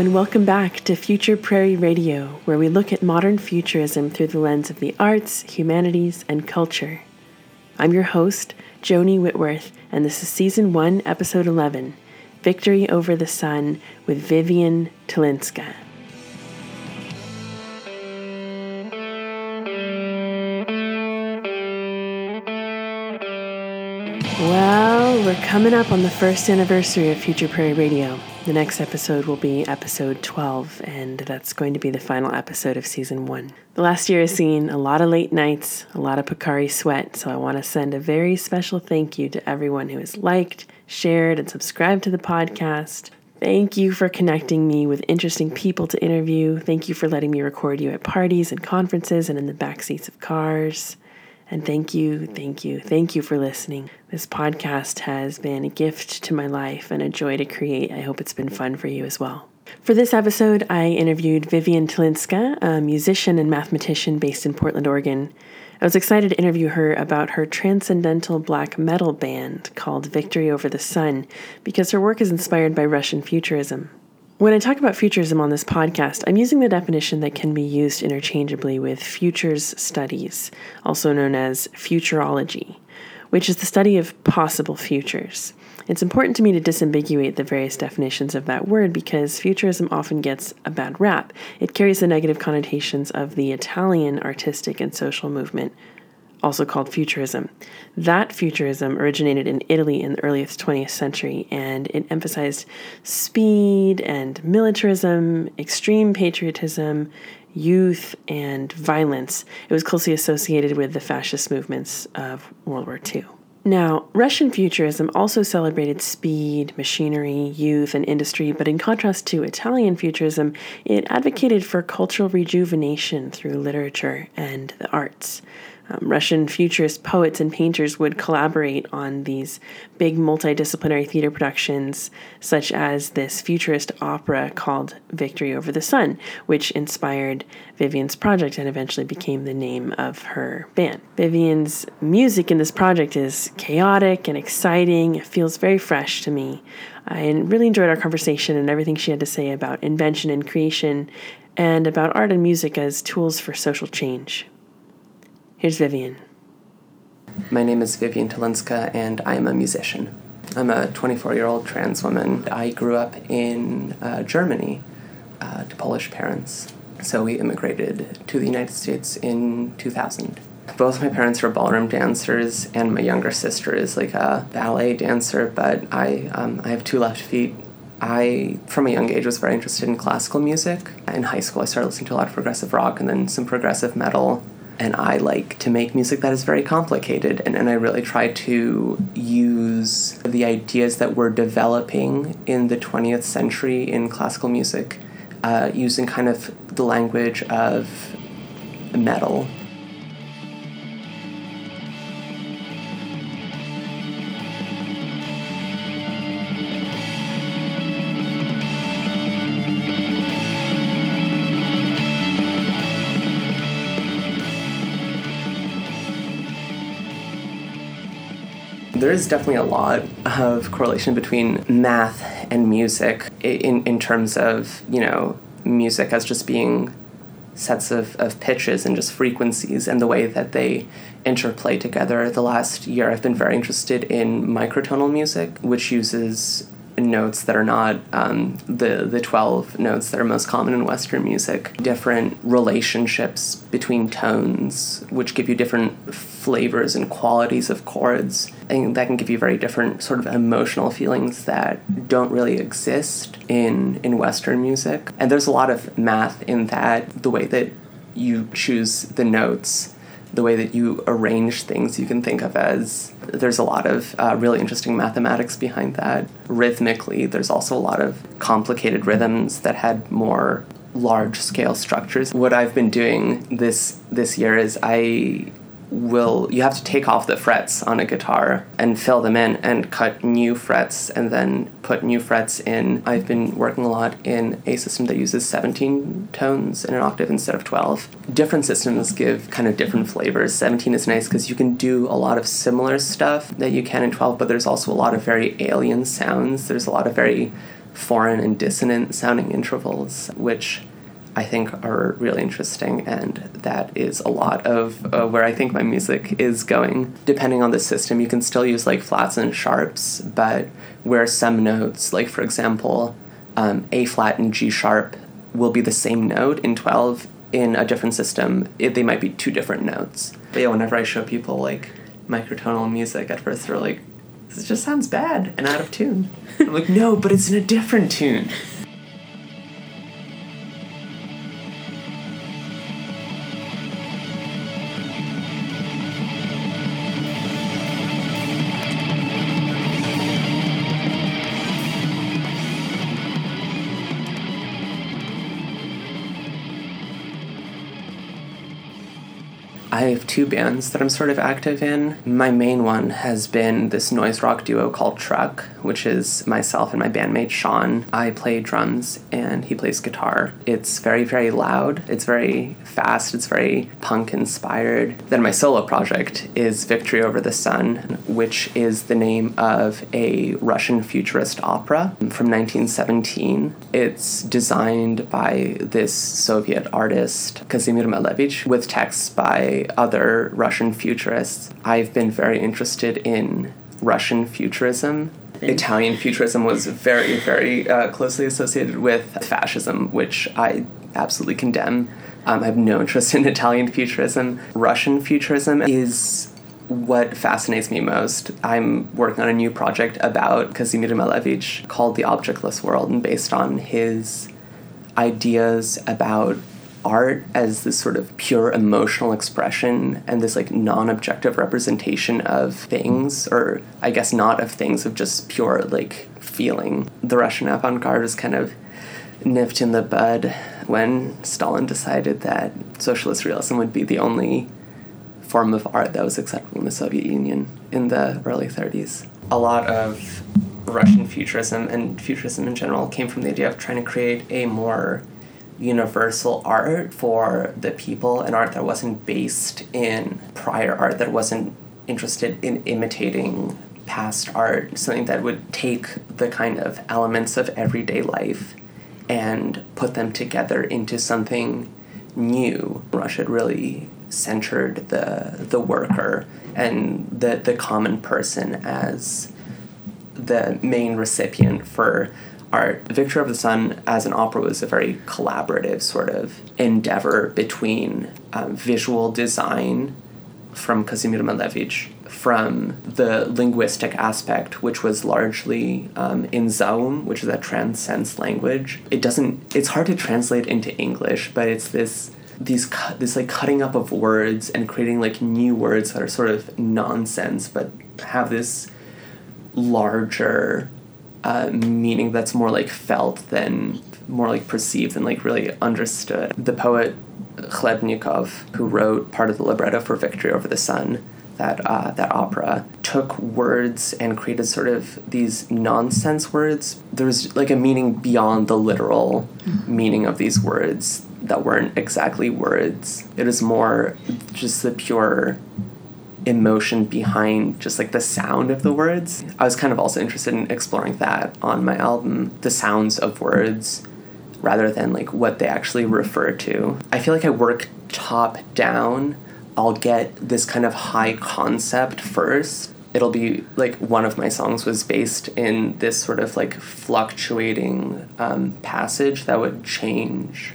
And welcome back to Future Prairie Radio, where we look at modern futurism through the lens of the arts, humanities, and culture. I'm your host, Joni Whitworth, and this is Season 1, Episode 11 Victory Over the Sun with Vivian Tylinska. Well, we're coming up on the first anniversary of Future Prairie Radio. The next episode will be episode 12, and that's going to be the final episode of season one. The last year has seen a lot of late nights, a lot of Picari sweat, so I want to send a very special thank you to everyone who has liked, shared, and subscribed to the podcast. Thank you for connecting me with interesting people to interview. Thank you for letting me record you at parties and conferences and in the back seats of cars. And thank you, thank you, thank you for listening. This podcast has been a gift to my life and a joy to create. I hope it's been fun for you as well. For this episode, I interviewed Vivian Tylinska, a musician and mathematician based in Portland, Oregon. I was excited to interview her about her transcendental black metal band called Victory Over the Sun because her work is inspired by Russian futurism. When I talk about futurism on this podcast, I'm using the definition that can be used interchangeably with futures studies, also known as futurology, which is the study of possible futures. It's important to me to disambiguate the various definitions of that word because futurism often gets a bad rap. It carries the negative connotations of the Italian artistic and social movement, also called futurism. That futurism originated in Italy in the earliest 20th century and it emphasized speed and militarism, extreme patriotism, youth, and violence. It was closely associated with the fascist movements of World War II. Now, Russian futurism also celebrated speed, machinery, youth, and industry, but in contrast to Italian futurism, it advocated for cultural rejuvenation through literature and the arts. Um, Russian futurist poets and painters would collaborate on these big multidisciplinary theater productions, such as this futurist opera called Victory Over the Sun, which inspired Vivian's project and eventually became the name of her band. Vivian's music in this project is chaotic and exciting, it feels very fresh to me. I really enjoyed our conversation and everything she had to say about invention and creation and about art and music as tools for social change. Here's Vivian. My name is Vivian Tylinska, and I'm a musician. I'm a 24 year old trans woman. I grew up in uh, Germany uh, to Polish parents. So we immigrated to the United States in 2000. Both my parents were ballroom dancers, and my younger sister is like a ballet dancer, but I, um, I have two left feet. I, from a young age, was very interested in classical music. In high school, I started listening to a lot of progressive rock and then some progressive metal and I like to make music that is very complicated. And, and I really try to use the ideas that we're developing in the 20th century in classical music uh, using kind of the language of metal there is definitely a lot of correlation between math and music in, in terms of, you know, music as just being sets of, of pitches and just frequencies and the way that they interplay together. The last year I've been very interested in microtonal music, which uses notes that are not um, the the 12 notes that are most common in western music. Different relationships between tones which give you different flavors and qualities of chords and that can give you very different sort of emotional feelings that don't really exist in in western music. And there's a lot of math in that the way that you choose the notes the way that you arrange things you can think of as there's a lot of uh, really interesting mathematics behind that. Rhythmically there's also a lot of complicated rhythms that had more large scale structures. What i've been doing this this year is i will you have to take off the frets on a guitar and fill them in and cut new frets and then put new frets in. I've been working a lot in a system that uses 17 tones in an octave instead of 12. Different systems give kind of different flavors. 17 is nice because you can do a lot of similar stuff that you can in 12, but there's also a lot of very alien sounds. There's a lot of very foreign and dissonant sounding intervals, which I think are really interesting, and that is a lot of uh, where I think my music is going. Depending on the system, you can still use like flats and sharps, but where some notes, like for example, um, A flat and G sharp, will be the same note in 12, in a different system, it, they might be two different notes. But yeah, whenever I show people like microtonal music, at first they're like, this just sounds bad and out of tune. I'm like, no, but it's in a different tune. I have two bands that I'm sort of active in. My main one has been this noise rock duo called Truck, which is myself and my bandmate Sean. I play drums and he plays guitar. It's very, very loud. It's very fast. It's very punk inspired. Then my solo project is Victory Over the Sun, which is the name of a Russian futurist opera from 1917. It's designed by this Soviet artist, Kazimir Malevich, with texts by other Russian futurists. I've been very interested in Russian futurism. Italian futurism was very, very uh, closely associated with fascism, which I absolutely condemn. Um, I have no interest in Italian futurism. Russian futurism is what fascinates me most. I'm working on a new project about Kazimir Malevich called The Objectless World and based on his ideas about art as this sort of pure emotional expression and this like non-objective representation of things or i guess not of things of just pure like feeling. The russian avant-garde was kind of nipped in the bud when stalin decided that socialist realism would be the only form of art that was acceptable in the soviet union in the early 30s a lot of russian futurism and futurism in general came from the idea of trying to create a more universal art for the people, an art that wasn't based in prior art, that wasn't interested in imitating past art, something that would take the kind of elements of everyday life and put them together into something new. Russia really centered the the worker and the the common person as the main recipient for art. Victory Over the Sun as an opera was a very collaborative sort of endeavor between um, visual design from Kazimir Malevich, from the linguistic aspect, which was largely um, in Zaum, which is a transcends language. It doesn't. It's hard to translate into English, but it's this these cu- this like cutting up of words and creating like new words that are sort of nonsense, but have this larger uh, meaning that's more like felt than more like perceived than like really understood. The poet Khlebnikov, who wrote part of the libretto for Victory Over the Sun, that uh, that opera, took words and created sort of these nonsense words. There was like a meaning beyond the literal mm-hmm. meaning of these words that weren't exactly words. It was more just the pure emotion behind just like the sound of the words. I was kind of also interested in exploring that on my album, the sounds of words rather than like what they actually refer to. I feel like I work top down. I'll get this kind of high concept first. It'll be like one of my songs was based in this sort of like fluctuating um, passage that would change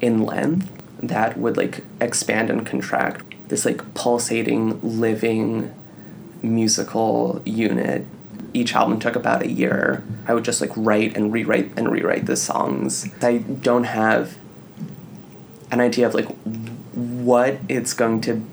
in length, that would like expand and contract this like pulsating, living musical unit. Each album took about a year. I would just like write and rewrite and rewrite the songs. I don't have an idea of like what it's going to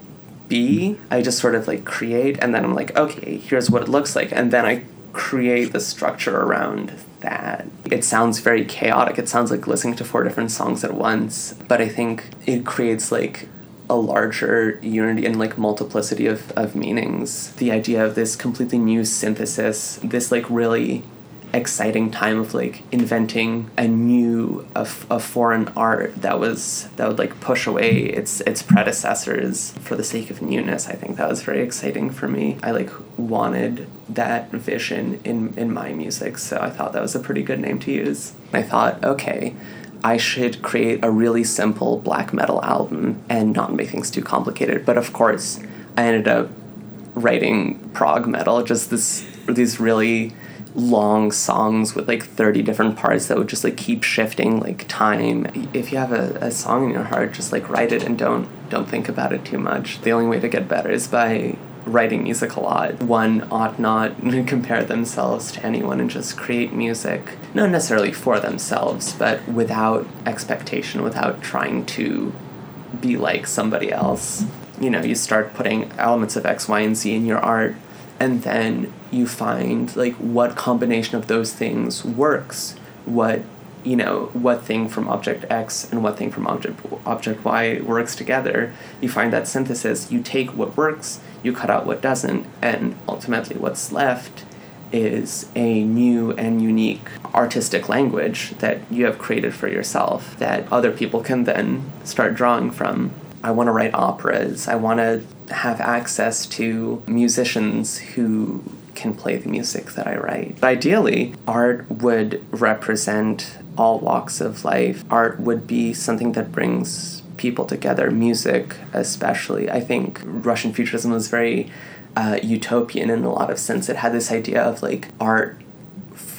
be. I just sort of like create and then I'm like, okay, here's what it looks like. And then I create the structure around that. It sounds very chaotic. It sounds like listening to four different songs at once, but I think it creates like a larger unity and like multiplicity of, of meanings. The idea of this completely new synthesis, this like really exciting time of like inventing a new a, a foreign art that was that would like push away its its predecessors for the sake of newness i think that was very exciting for me i like wanted that vision in in my music so i thought that was a pretty good name to use i thought okay I should create a really simple black metal album and not make things too complicated. But of course, I ended up writing prog metal, just this these really long songs with like 30 different parts that would just like keep shifting like time if you have a, a song in your heart just like write it and don't don't think about it too much the only way to get better is by writing music a lot. One ought not compare themselves to anyone and just create music not necessarily for themselves but without expectation without trying to be like somebody else. You know you start putting elements of x y and z in your art and then you find like what combination of those things works what you know what thing from object x and what thing from object object y works together you find that synthesis you take what works you cut out what doesn't and ultimately what's left is a new and unique artistic language that you have created for yourself that other people can then start drawing from I want to write operas. I want to have access to musicians who can play the music that I write. But ideally, art would represent all walks of life. Art would be something that brings people together, music especially. I think Russian futurism was very uh, utopian in a lot of sense. It had this idea of like art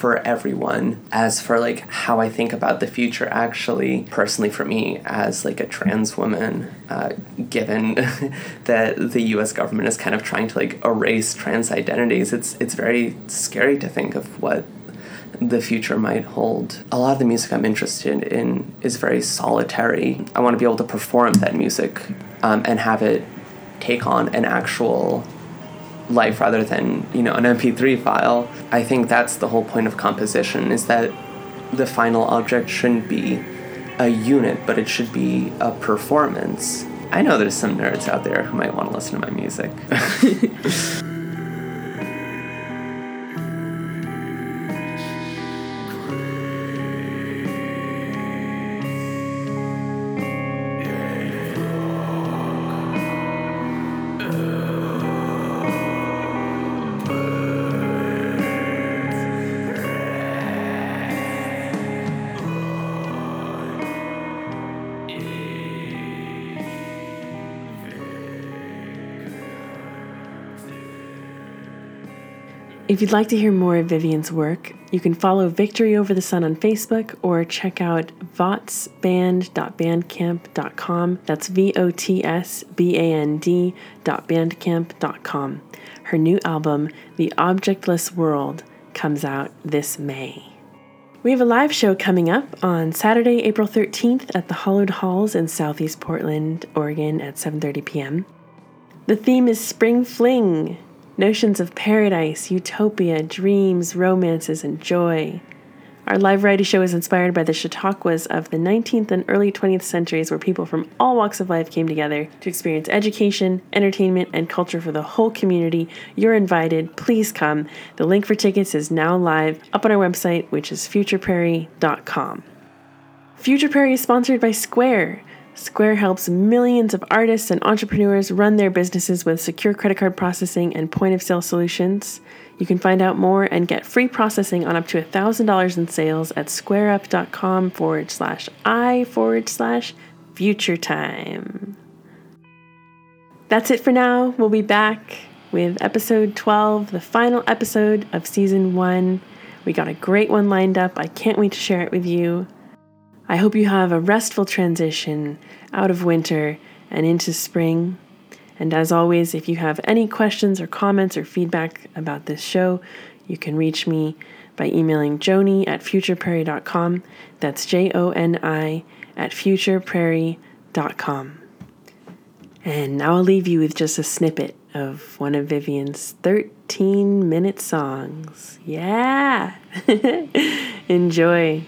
for everyone. As for like how I think about the future, actually, personally for me, as like a trans woman, uh, given that the U.S. government is kind of trying to like erase trans identities, it's it's very scary to think of what the future might hold. A lot of the music I'm interested in is very solitary. I want to be able to perform that music um, and have it take on an actual life rather than you know an mp3 file i think that's the whole point of composition is that the final object shouldn't be a unit but it should be a performance i know there's some nerds out there who might want to listen to my music If you'd like to hear more of Vivian's work, you can follow Victory Over the Sun on Facebook or check out votsband.bandcamp.com. That's V O T S B A N D.bandcamp.com. Her new album, The Objectless World, comes out this May. We have a live show coming up on Saturday, April 13th at the Hollowed Halls in Southeast Portland, Oregon at 7:30 p.m. The theme is Spring Fling, notions of paradise, utopia, dreams, romances, and joy. Our live variety show is inspired by the Chautauquas of the 19th and early 20th centuries, where people from all walks of life came together to experience education, entertainment, and culture for the whole community. You're invited. Please come. The link for tickets is now live up on our website, which is futureprairie.com. Future Prairie is sponsored by Square. Square helps millions of artists and entrepreneurs run their businesses with secure credit card processing and point of sale solutions. You can find out more and get free processing on up to $1,000 in sales at squareup.com forward slash I forward slash future time. That's it for now. We'll be back with episode 12, the final episode of season one. We got a great one lined up. I can't wait to share it with you. I hope you have a restful transition out of winter and into spring. And as always, if you have any questions or comments or feedback about this show, you can reach me by emailing joni at futureprairie.com. That's J O N I at futureprairie.com. And now I'll leave you with just a snippet of one of Vivian's 13 minute songs. Yeah! Enjoy.